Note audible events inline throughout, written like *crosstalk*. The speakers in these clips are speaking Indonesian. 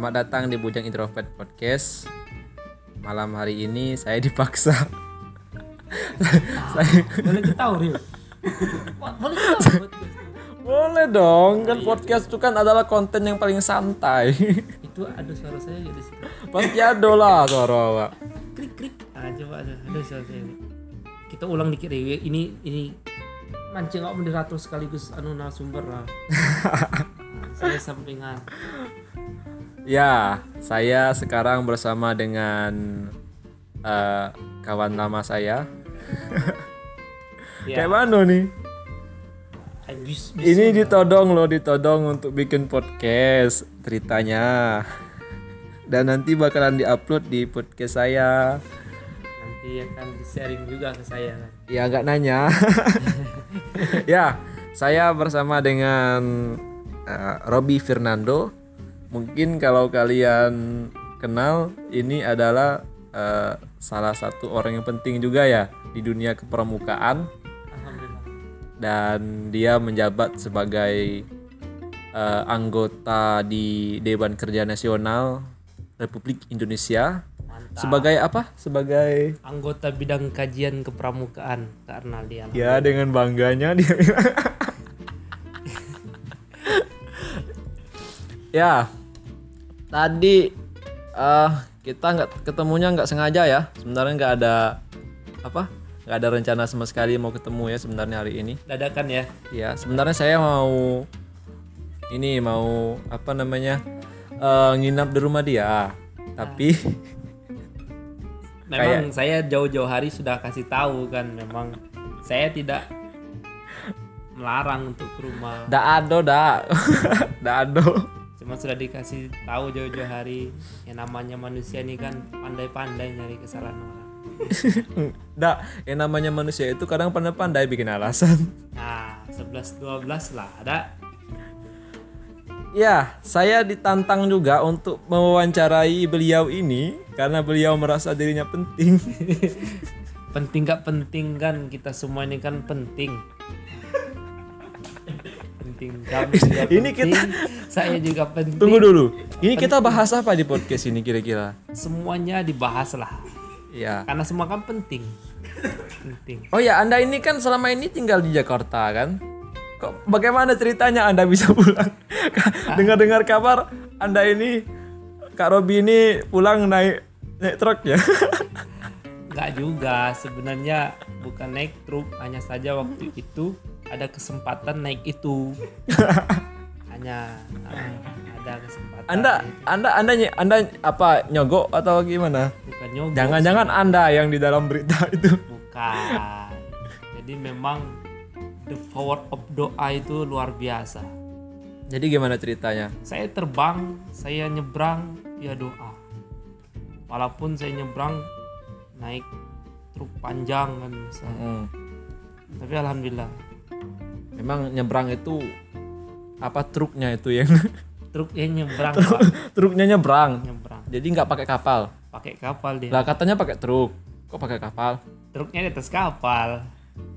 Selamat datang di Bujang Introvert Podcast. Malam hari ini saya dipaksa. saya boleh ketahui Rio boleh ketahui boleh dong, kan podcast itu kan adalah konten yang paling santai. itu ada suara saya gak di situ Pasti ada lah suara Pak. krik krik ah coba ada ada suara saya kita ulang dikit Rio ini ini mancing awak moderator sekaligus anu narasumber lah *laughs* saya sampingan Ya, saya sekarang bersama dengan eh, kawan lama saya. ya Kayak mana nih? eh, bis, bis, Ini ditodong loh, ditodong untuk bikin podcast ceritanya. Dan nanti bakalan diupload di podcast saya. nanti akan di sharing juga ke saya kan Ya nggak nanya. *laughs* ya, saya bersama dengan uh, Robby Fernando. Mungkin kalau kalian kenal, ini adalah uh, salah satu orang yang penting juga ya di dunia kepramukaan. Alhamdulillah. Dan dia menjabat sebagai uh, anggota di Dewan Kerja Nasional Republik Indonesia. mantap. Sebagai apa? Sebagai anggota bidang kajian kepramukaan karena dia Ya dengan bangganya dia *laughs* ya tadi eh kita nggak ketemunya nggak sengaja ya. Sebenarnya nggak ada apa? Nggak ada rencana sama sekali mau ketemu ya sebenarnya hari ini. Dadakan ya? Ya sebenarnya saya mau ini mau apa namanya eh, nginap di rumah dia. Tapi *laughs* Memang saya jauh-jauh hari sudah kasih tahu kan memang saya tidak melarang untuk ke rumah. ndak ada dak. Ndak *laughs* ada Cuma sudah dikasih tahu jauh-jauh hari yang namanya manusia ini kan pandai-pandai nyari kesalahan orang. *laughs* ndak yang namanya manusia itu kadang pandai-pandai bikin alasan Nah, 11 12 lah ada. Ya, saya ditantang juga untuk mewawancarai beliau ini karena beliau merasa dirinya penting. *laughs* Penting gak penting kan kita semua ini kan penting. Penting kamu juga *laughs* Ini penting, kita- saya juga penting. Tunggu dulu. Ini kita bahas apa di podcast ini kira-kira? Semuanya dibahas lah. Ya. Karena semua kan penting. penting. Oh ya, Anda ini kan selama ini tinggal di Jakarta kan? Kok bagaimana ceritanya Anda bisa pulang? *laughs* Dengar-dengar kabar Anda ini Kak Robi ini pulang naik naik truk ya? *laughs* Enggak juga, sebenarnya bukan naik truk, hanya saja waktu itu ada kesempatan naik itu. *laughs* hanya ah, ada kesempatan. Anda Anda Anda ny- Anda apa nyogok atau gimana? bukan nyogok, Jangan-jangan Anda yang di dalam berita *laughs* itu. bukan. Jadi memang the power of doa itu luar biasa. Jadi gimana ceritanya? Saya terbang, saya nyebrang, ya doa. Walaupun saya nyebrang naik truk panjang kan misalnya. Mm. Tapi alhamdulillah Memang nyebrang itu apa truknya itu yang *laughs* truknya nyebrang Pak. *laughs* truknya nyebrang. nyebrang Jadi nggak pakai kapal. pakai kapal dia Lah katanya pakai truk. Kok pakai kapal? truknya di atas kapal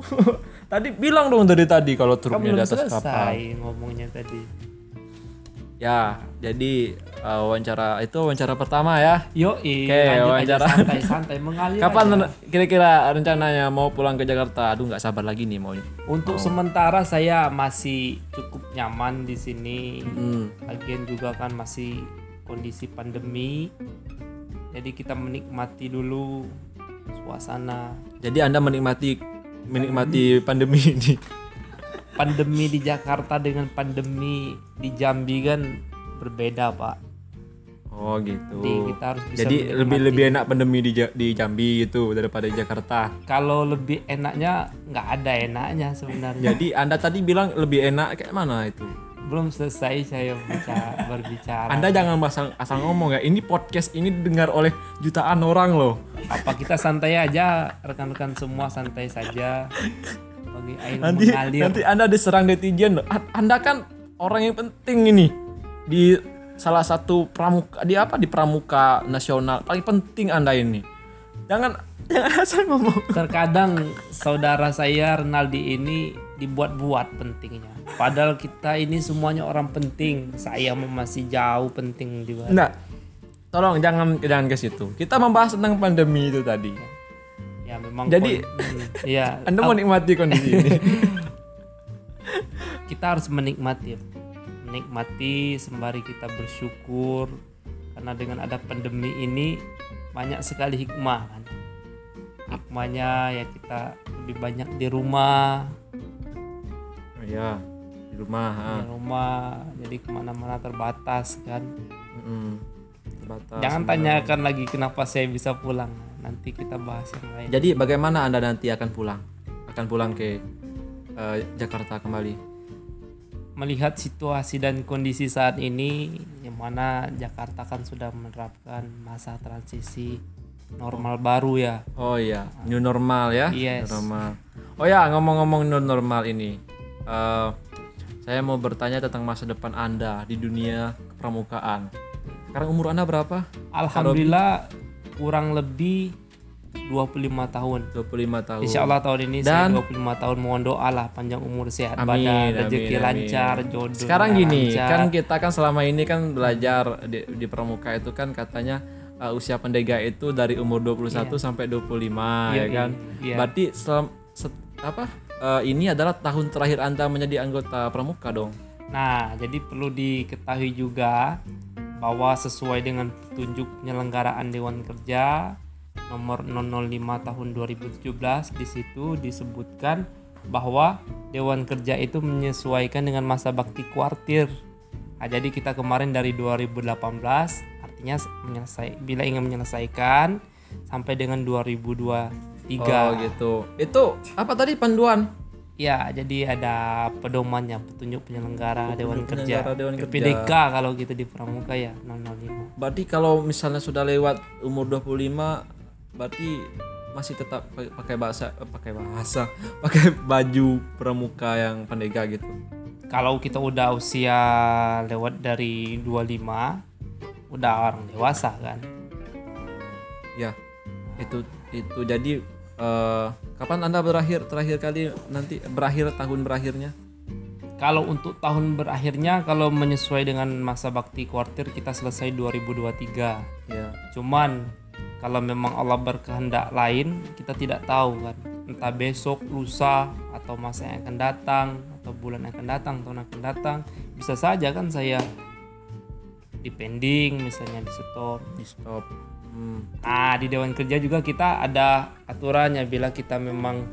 *laughs* tadi bilang dong dari tadi kalau kan truknya di atas kapal. ngomongnya tadi Ya, jadi uh, wawancara itu wawancara pertama ya. yo Oke, wawancara. santai santai mengalir Kapan kira-kira rencananya mau pulang ke Jakarta? Aduh nggak sabar lagi nih mau. untuk sementara saya masih cukup nyaman di sini Hmm. lagian juga kan masih kondisi pandemi jadi kita menikmati dulu suasana Jadi Anda menikmati menikmati pandemi ini. Pandemi di Jakarta dengan pandemi di Jambi kan berbeda pak Oh gitu. jadi kita harus bisa Jadi menikmati. lebih lebih enak pandemi di di Jambi itu daripada di Jakarta. kalau lebih enaknya nggak ada enaknya sebenarnya Jadi Anda tadi bilang lebih enak kayak mana itu? belum selesai saya bicara, berbicara Anda jangan asal, asal ngomong ya. Ini podcast ini didengar oleh jutaan orang loh. apa kita santai aja rekan-rekan semua santai saja air Nanti mengalir nanti Anda diserang netizen Anda kan orang yang penting ini di salah satu pramuka di apa di pramuka nasional paling penting Anda ini. Jangan *laughs* jangan asal ngomong. terkadang saudara saya Renaldi ini dibuat-buat pentingnya. Padahal kita ini semuanya orang penting. Saya masih jauh penting di bawah. Enggak. Tolong jangan jangan ke situ. Kita membahas tentang pandemi itu tadi. Ya memang Jadi- ya *laughs* Anda menikmati kondisi ini. *laughs* kita harus menikmati menikmati sembari kita bersyukur karena dengan ada pandemi ini banyak sekali hikmah kan hikmahnya ya kita lebih banyak di rumah Iya, di rumah. ah. di rumah jadi ke mana-mana terbatas kan. Terbatas. jangan tanyakan lagi kenapa saya bisa pulang nanti kita bahas yang lain Jadi bagaimana Anda nanti akan pulang? Akan pulang ke eh, Jakarta kembali? melihat situasi dan kondisi saat ini yang mana Jakarta kan sudah menerapkan masa transisi normal baru ya Oh iya, new normal ya. Yes. New normal. Oh ya, ngomong-ngomong new normal ini, eh, saya mau bertanya tentang masa depan Anda di dunia kepramukaan. Sekarang umur Anda berapa? Alhamdulillah kurang lebih 25 tahun 25 tahun. Insya Allah tahun ini Dan- saya 25 tahun mohon doa lah panjang umur sehat Amin, badan rezeki amin. lancar jodoh Sekarang gini, lancar. kan kita kan selama ini kan belajar di, di pramuka itu kan katanya uh, usia pendega itu dari umur 21 sampai 25 ya Iya, kan. iya. Berarti selam, set- apa? uh, ini adalah tahun terakhir Anda menjadi anggota pramuka dong. Nah, jadi perlu diketahui juga bahwa sesuai dengan petunjuk penyelenggaraan Dewan Kerja nomor 005 tahun 2017 di situ disebutkan bahwa Dewan Kerja itu menyesuaikan dengan masa bakti kuartir. Nah, jadi kita kemarin dari 2018 artinya menyelesai bila ingin menyelesaikan sampai dengan 2023. Oh gitu. Itu apa tadi panduan? Ya, jadi ada pedomannya, petunjuk penyelenggara Dewan Kerja. penyelenggara Dewan Kerja. PPDK kalau gitu di Pramuka ya 005. Berarti kalau misalnya sudah lewat umur 25 berarti masih tetap pa- pakai bahasa eh, pakai bahasa, *laughs* pakai baju pramuka yang pendega gitu. Kalau kita udah usia lewat dari 25 udah orang dewasa kan. Ya, itu itu jadi eh, kapan anda berakhir terakhir kali nanti berakhir tahun berakhirnya? Kalau untuk tahun berakhirnya kalau menyesuai dengan masa bakti kuartir kita selesai 2023. Ya, Cuman kalau memang Allah berkehendak lain kita tidak tahu kan entah besok lusa atau masa yang akan datang atau bulan yang akan datang tahun yang akan datang bisa saja kan saya dipending misalnya di stop di stop. Hmm. nah di Dewan Kerja juga kita ada aturannya bila kita memang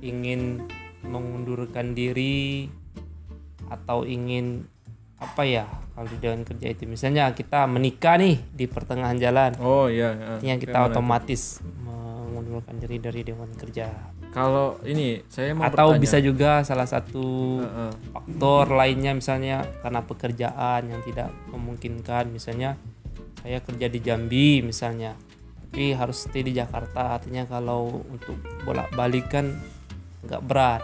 ingin mengundurkan diri atau ingin apa ya kalau di Dewan Kerja itu misalnya kita menikah nih di pertengahan jalan Oh iya. ya. Artinya kita otomatis mengundurkan diri dari Dewan Kerja. Kalau ini saya mau Atau bertanya. bisa juga salah satu Heeh. faktor lainnya misalnya karena pekerjaan yang tidak memungkinkan misalnya saya kerja di Jambi misalnya tapi harus stay di Jakarta artinya kalau untuk bolak-balik kan nggak berat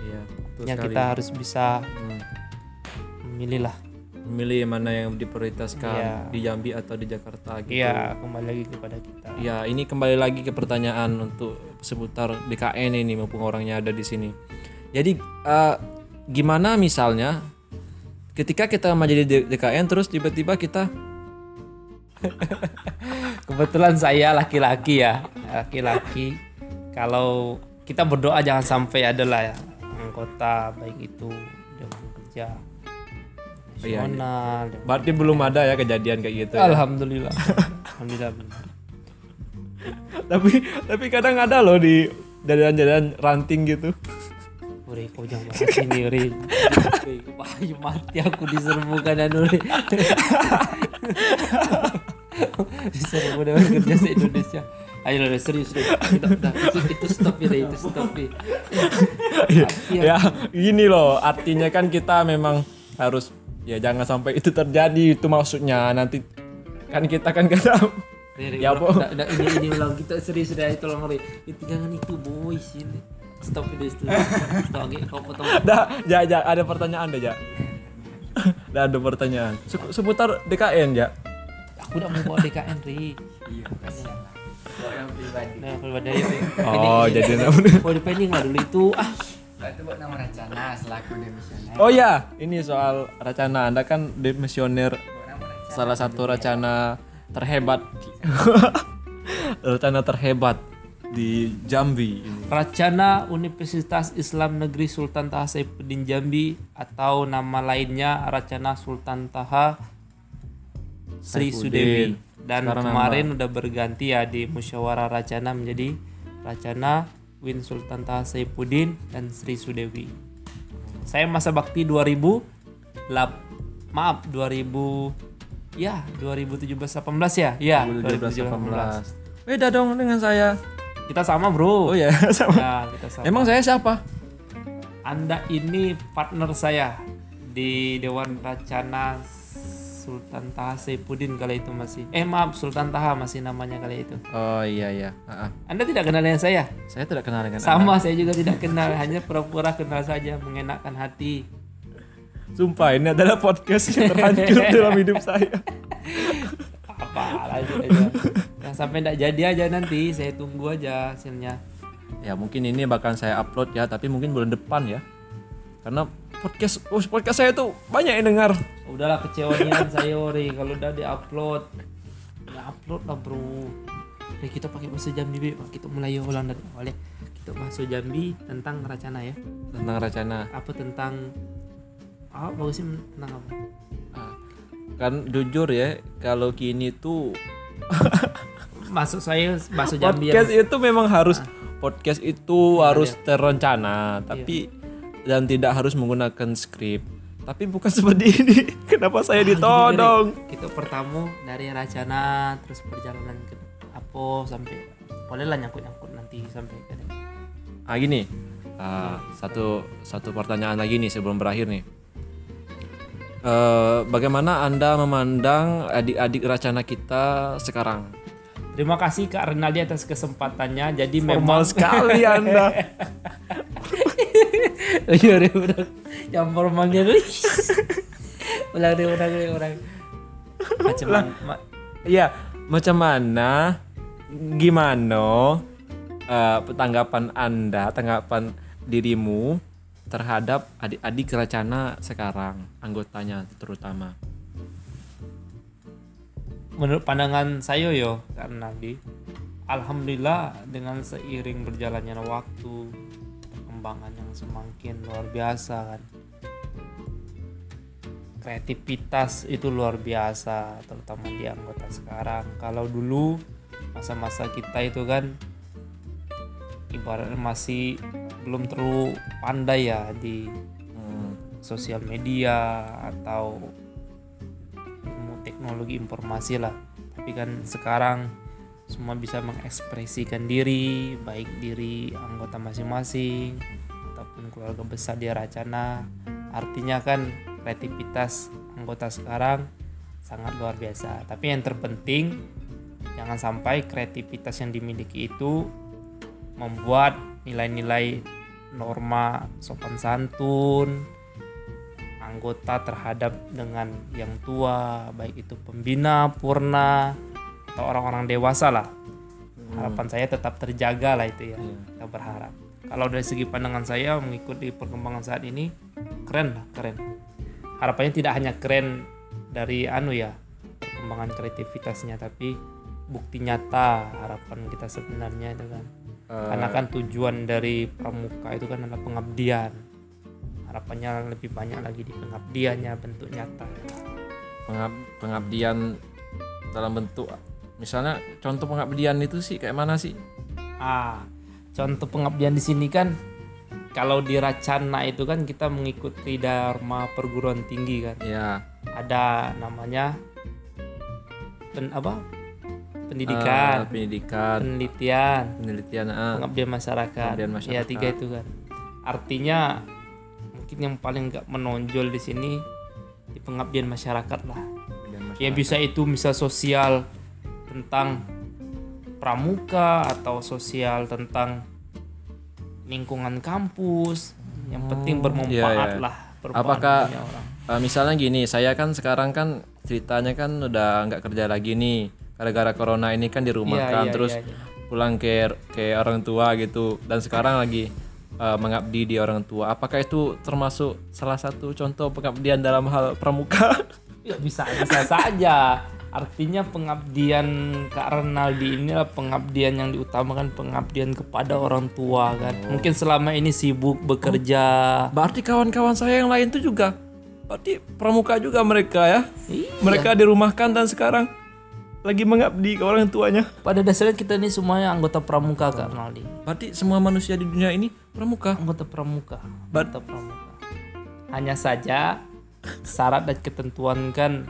Iya, artinya kita harus bisa Hmm. memilih lah memilih mana yang diprioritaskan Iya. di Jambi atau di Jakarta gitu. iya kembali lagi kepada kita Ya, ini kembali lagi ke pertanyaan untuk seputar DKN ini mumpung orangnya ada di sini. Jadi eh, gimana misalnya ketika kita menjadi DKN terus tiba-tiba kita *laughs* Kebetulan saya laki-laki ya, laki-laki. Kalau kita berdoa jangan sampai adalah ya anggota baik itu dewan kerja Iya, nasional. dewan- berarti belum ada ya kejadian kayak gitu. ya? Alhamdulillah. *laughs* Alhamdulillah benar. tapi tapi kadang ada loh di jalan-jalan ranting gitu. Uri, kau jangan bahas ini, Uri. *laughs* Bahaya mati aku diserbu kanan, Uri. *laughs* diserbu dewan kerja se Indonesia. Ayo lah serius deh. Kita, itu, itu stop ya, itu stop ya. ya gini loh artinya kan kita memang harus ya jangan sampai itu terjadi itu maksudnya nanti kan kita kan gak tahu Ya, dah, ini ini ulang kita serius itu ulang Ri. Itu jangan itu boys ini. Stop itu stop. Stop oke, kau potong. Dah, ya, ya, ada pertanyaan deh, ya. Dah ada pertanyaan. Se- Seputar DKN, ya. Aku udah mau bawa DKN Ri. Iya, Nah, pribadi. Ri. Oh, jadi namanya. Mau dipending lah dulu itu ah. itu buat nama Racana selaku demisioner. Oh ya, ini soal Racana. Anda kan demisioner salah satu Racana terhebat. *laughs* Racana terhebat di Jambi ini. Racana Universitas Islam Negeri Sultan Taha Saifuddin Jambi atau nama lainnya Racana Sultan Taha Sri. Sudewi dan Sekarang kemarin udah berganti ya di musyawarah Racana menjadi Racana Win Sultan Taha Saifuddin dan Sri Sudewi. Saya masa bakti 2000 lap, maaf 2000 ya 2017 18 ya ya 2017 2017 18. Beda dong dengan saya. kita sama bro Oh ya, *laughs* sama. ya kita sama Emang saya siapa? Anda ini partner saya di Dewan Racana Sultan Taha Saifuddin kali itu masih. Eh maaf Sultan Taha masih namanya kali itu. Oh iya iya. Ah, ah. Anda tidak kenal dengan saya? Saya tidak kenal dengan Anda. Sama saya juga tidak kenal, hanya pura-pura kenal saja mengenakkan hati. Sumpah ini adalah podcast yang terhancur *laughs* dalam hidup saya. Apa lanjut aja. Yang sampai tidak jadi aja nanti, saya tunggu aja hasilnya. Ya mungkin ini bakal saya upload ya, tapi mungkin bulan depan ya. Karena podcast oh, podcast saya tuh banyak yang dengar. Udahlah kecewaan *laughs* saya Ori kalau udah diupload. Ya upload lah bro. Oke, kita pakai bahasa Jambi Be. Kita mulai ulang dari awal ya. Kita bahasa Jambi tentang Racana ya. tentang Racana. Apa tentang ah bagus sih tentang apa? Ah, Kan jujur ya, kalau kini tuh *laughs* Masuk saya bahasa Jambi ya. podcast itu memang harus podcast itu harus terencana, tapi dan tidak harus menggunakan skrip. Tapi bukan *laughs* seperti ini. Kenapa saya ditodong? Kita pertama dari Racana terus perjalanan ke Apo sampai bolehlah nyangkut-nyangkut nanti sampai ke Ah gini, ah, satu satu pertanyaan lagi nih sebelum berakhir nih. Eh, bagaimana anda memandang adik-adik racana kita sekarang? Terima kasih Kak Renaldi atas kesempatannya. Jadi Formal memang sekali anda. *laughs* Iya, iya, udah. Yang formalnya tuh. ulang deh, ulang deh, ulang. Macam ma- Iya, macam mana, gimana eh, tanggapan anda, tanggapan dirimu terhadap adik-adik racana sekarang, anggotanya terutama? menurut pandangan saya yo Kak Renaldi, alhamdulillah dengan seiring berjalannya waktu, perkembangan yang semakin luar biasa kan. Kreativitas itu luar biasa, terutama di anggota sekarang. Kalau dulu masa-masa kita itu kan ibaratnya masih belum terlalu pandai ya di Hmm, sosial media atau ilmu teknologi informasi lah tapi kan sekarang semua bisa mengekspresikan diri baik diri anggota masing-masing ataupun keluarga besar di Racana artinya kan kreativitas anggota sekarang sangat luar biasa. Tapi yang terpenting jangan sampai kreativitas yang dimiliki itu membuat nilai-nilai norma sopan santun anggota terhadap dengan yang tua baik itu pembina purna atau orang-orang dewasa lah. Harapan saya tetap terjaga lah itu ya. Iya. kita berharap. Kalau dari segi pandangan saya mengikuti perkembangan saat ini keren lah keren. Harapannya tidak hanya keren dari anu ya perkembangan kreativitasnya tapi bukti nyata harapan kita sebenarnya itu kan. Eh, karena kan tujuan dari pramuka itu kan adalah pengabdian. Harapannya lebih banyak lagi di pengabdiannya bentuk nyata. Pengab- pengabdian dalam bentuk misalnya contoh pengabdian itu sih kayak mana sih? ah contoh pengabdian di sini kan kalau di Racana itu kan kita mengikuti dharma perguruan tinggi kan Ya, ada namanya pen, apa pendidikan pendidikan, penelitian penelitian, ah. pengabdian masyarakat. Pengabdian Ya masyarakat. tiga itu kan. Artinya mungkin yang paling nggak menonjol di sini di pengabdian masyarakat lah. pengabdian masyarakat. Ya bisa itu misal sosial tentang pramuka atau sosial tentang lingkungan kampus. Yang penting bermanfaat iya, iya. lah. bermanfaat Apakah- orang. Eh, misalnya gini, saya kan sekarang kan ceritanya kan udah nggak kerja lagi nih, gara-gara corona ini kan di rumah Iya, kan, iya, terus iya, iya. pulang ke ke orang tua gitu, dan sekarang lagi eh, mengabdi di orang tua. Apakah itu termasuk salah satu contoh pengabdian dalam hal pramuka? *laughs* Ya bisa bisa saja. Artinya pengabdian Kak Renaldi ini adalah pengabdian yang diutamakan pengabdian kepada orang tua kan. Mungkin selama ini sibuk bekerja. Berarti kawan-kawan saya yang lain itu juga berarti pramuka juga mereka ya. Mereka dirumahkan dan sekarang lagi mengabdi ke orang tuanya. Pada dasarnya kita ini semuanya anggota pramuka Kak Renaldi. Berarti semua manusia di dunia ini pramuka. Anggota pramuka. Anggota pramuka. Hanya saja syarat dan ketentuan kan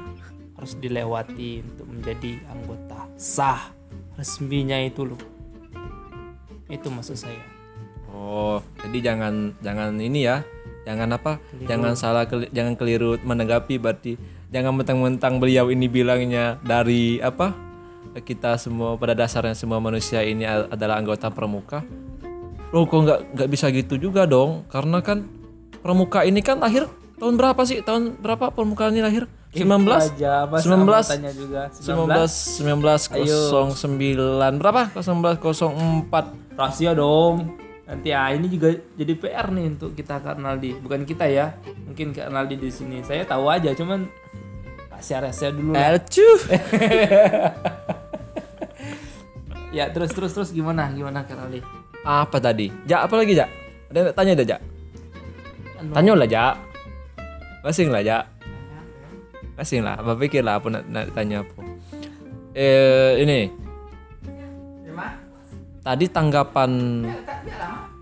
harus dilewati untuk menjadi anggota sah resminya itu loh. Itu maksud saya. Oh, jadi jangan jangan ini ya. Jangan apa? Jangan salah keli- jangan keliru menanggapi berarti jangan mentang-mentang beliau ini bilangnya dari apa? Kita semua pada dasarnya semua manusia ini adalah anggota pramuka. Loh kok nggak nggak bisa gitu juga dong? Karena kan pramuka ini kan lahir tahun berapa sih? Tahun berapa pramuka ini lahir? 19 aja, Mas 19 tanya juga. 19 1909 berapa? 1904 Rahasia dong. Nanti ah ini juga jadi PR nih untuk kita Kak Naldi. Bukan kita ya. Mungkin Kak Naldi di sini. Saya tahu aja cuman rahasia-rahasia dulu lah. Acuh. *laughs* Ya terus terus terus gimana? Gimana Kak Naldi? Apa tadi? Ja, apa lagi, Ja? Ada tanya ada, Ja? Tanya lah, Ja. Masing lah, Ja. Masing lah. Apa pikir lah apa nak, nak tanya apa? Eh, ini. Tadi tanggapan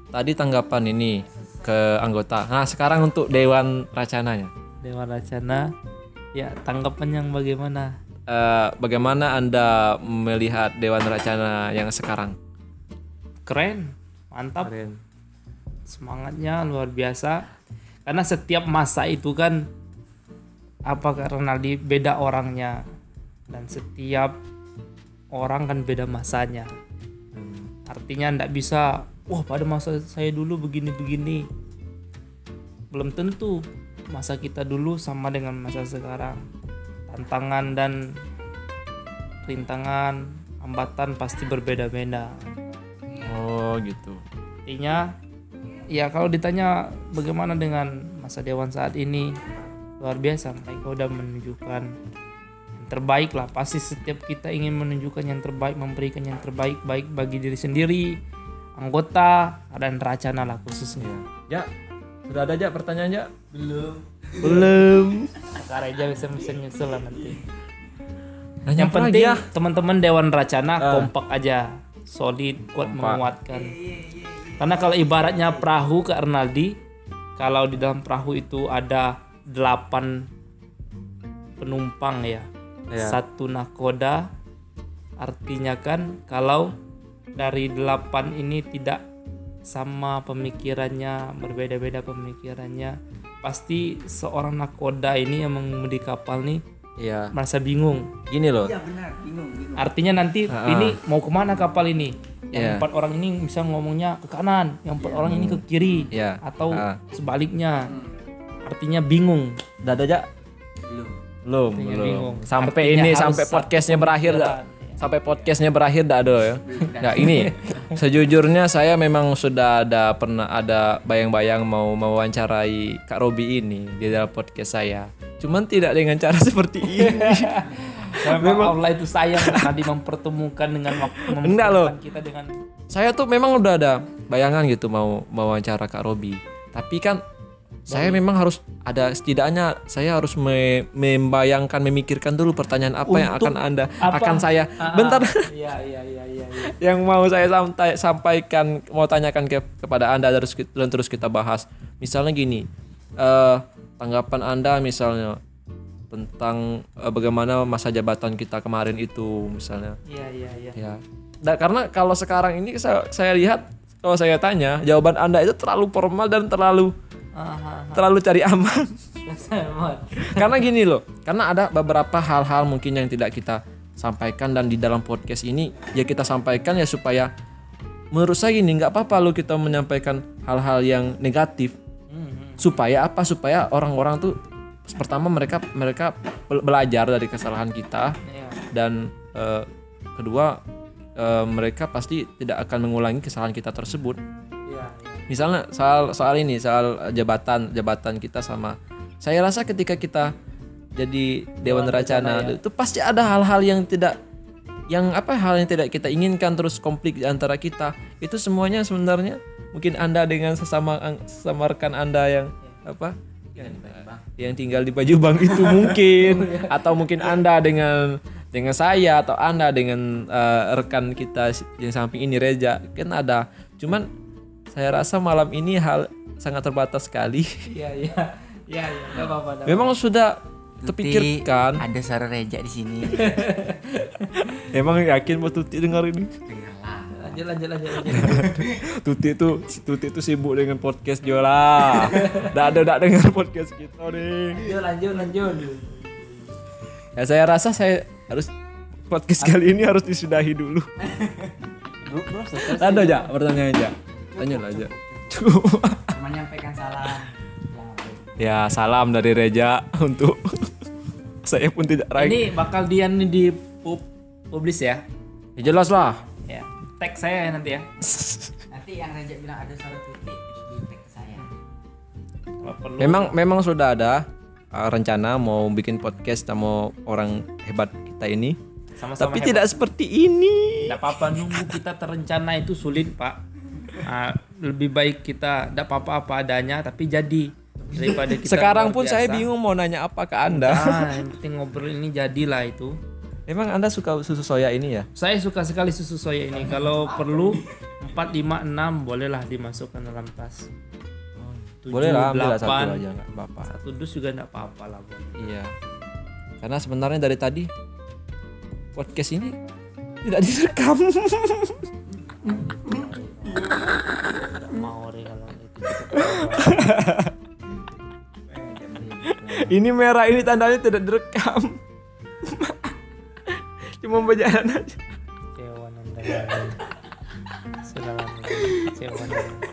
Tadi tanggapan ini ke anggota. Nah, sekarang untuk dewan racananya. Dewan Racana. Ya tanggapan yang bagaimana? Eh, bagaimana Anda melihat dewan racana yang sekarang? Keren, mantap. Keren. semangatnya luar biasa karena setiap masa itu kan apa Kak Renaldi beda orangnya? Dan setiap orang kan beda masanya. Artinya ndak bisa wah pada masa saya dulu begini-begini. Belum tentu masa kita dulu sama dengan masa sekarang. Tantangan dan rintangan hambatan pasti berbeda-beda. Oh, gitu. Artinya ya kalau ditanya bagaimana dengan masa dewan saat ini luar biasa mereka udah menunjukkan yang terbaik lah. Pasti setiap kita ingin menunjukkan yang terbaik memberikan yang terbaik baik bagi diri sendiri anggota dan racana lah khususnya. Ja, sudah ada Ja pertanyaan Ja? belum. Kareja bisa bisa nyusul lah nanti. Nanya yang penting ya? teman-teman dewan racana kompak aja solid kuat menguatkan. Karena kalau ibaratnya perahu ke Arnaldi kalau di dalam perahu itu ada delapan penumpang ya satu nakoda artinya kan kalau dari delapan ini tidak sama pemikirannya berbeda-beda pemikirannya pasti seorang nakoda ini yang mengemudi kapal nih Iya. merasa bingung Gini loh. Artinya nanti ini mau ke mana kapal ini? Yang Iya. empat orang ini bisa ngomongnya ke kanan, yang empat orang ini ke kiri, Iya. atau Ah. sebaliknya. Artinya bingung. Ja? Belum. Artinya belum. bingung. Sampai Artinya ini harus sampai podcastnya berakhir dah. Sampai podcastnya berakhir dah ada ya. Nah ini *laughs* sejujurnya saya memang sudah ada pernah ada bayang-bayang mau mewawancarai Kak Robi ini di dalam podcast saya. Cuman tidak dengan cara *laughs* seperti ini. *laughs* Memang Allah itu sayang tadi mempertemukan dengan waktu Enggak loh. kita dengan saya tuh memang udah ada bayangan gitu mau mewawancara Kak Robi. Tapi kan saya memang harus ada setidaknya saya harus me- membayangkan memikirkan dulu pertanyaan apa yang Untuk akan Anda apa? akan saya Ah, ah. bentar Iya iya iya iya. iya. *laughs* yang mau saya sampai, sampaikan mau tanyakan ke, kepada Anda terus dan terus kita bahas. Misalnya gini. eh tanggapan Anda misalnya tentang eh, bagaimana masa jabatan kita kemarin itu misalnya. Iya iya iya. Ya. Nah, karena kalau sekarang ini saya, saya lihat kalau saya tanya jawaban Anda itu terlalu formal dan terlalu Ah, ah, terlalu cari aman. *laughs* karena gini loh, karena ada beberapa hal-hal mungkin yang tidak kita sampaikan dan di dalam podcast ini ya kita sampaikan ya supaya menurut saya gini nggak apa-apa lo kita menyampaikan hal-hal yang negatif Hmm, supaya apa supaya orang-orang tuh pertama mereka mereka be- belajar dari kesalahan kita Iya. dan eh, kedua eh, mereka pasti tidak akan mengulangi kesalahan kita tersebut. Misalnya soal soal ini soal jabatan jabatan kita sama saya rasa ketika kita jadi dewan rencana itu pasti ada hal-hal yang tidak yang apa hal yang tidak kita inginkan terus konflik di antara kita. Itu semuanya sebenarnya mungkin anda dengan sesama sesama rekan anda yang apa yang, yang tinggal di Pajubang itu mungkin. *laughs* Atau mungkin anda dengan dengan saya atau anda dengan eh, rekan kita yang samping ini Reja kan ada. Cuman saya rasa malam ini hal sangat terbatas sekali Iya iya. Iya iya. Enggak apa-apa. nggak memang sudah terpikirkan Ada suara reja di sini. *laughs* emang yakin mau Tuti dengar ini Dengarlah. Lanjut lanjut lanjut lanjut. *laughs* Tuti itu Tuti itu sibuk dengan podcast Jola Nggak ada nggak dengar podcast kita nih lanjut lanjut lanjut. ya saya rasa saya harus podcast kali ini harus disudahi dulu *laughs* ada aja pertanyaan aja tanya aja Cukup. Cuma *laughs* nyampaikan salam. ya salam dari Reja untuk *laughs* saya pun tidak ragu Ini bakal Dian nih di pub publis ya. ya, jelas lah Ya. Tag saya ya nanti ya. *laughs* Nanti yang reja bilang ada suara tuti di tag saya. Memang memang sudah ada uh, rencana mau bikin podcast sama orang hebat kita ini sama-sama tapi hebat. tidak seperti ini Tidak apa-apa nunggu kita terencana itu sulit pak. Ah, lebih baik kita tidak apa-apa apa adanya tapi jadi daripada kita sekarang pun saya biasa. bingung mau nanya apa ke anda Ah, yang penting ngobrol ini jadilah itu. Emang anda suka susu soya ini ya? Saya suka sekali susu soya ini. Kalau perlu 4, 5, 6 bolehlah dimasukkan dalam tas. Tujuh, Boleh lah ambil satu aja nggak apa-apa. Satu dus juga enggak apa-apa lah boleh. Iya. Karena sebenarnya dari tadi podcast ini tidak direkam. *laughs* Deh kalau itu. *laughs* ini merah ini tandanya tidak direkam. *laughs* Cuma berjalan aja. Kecewa nanda lama kecewa nanda.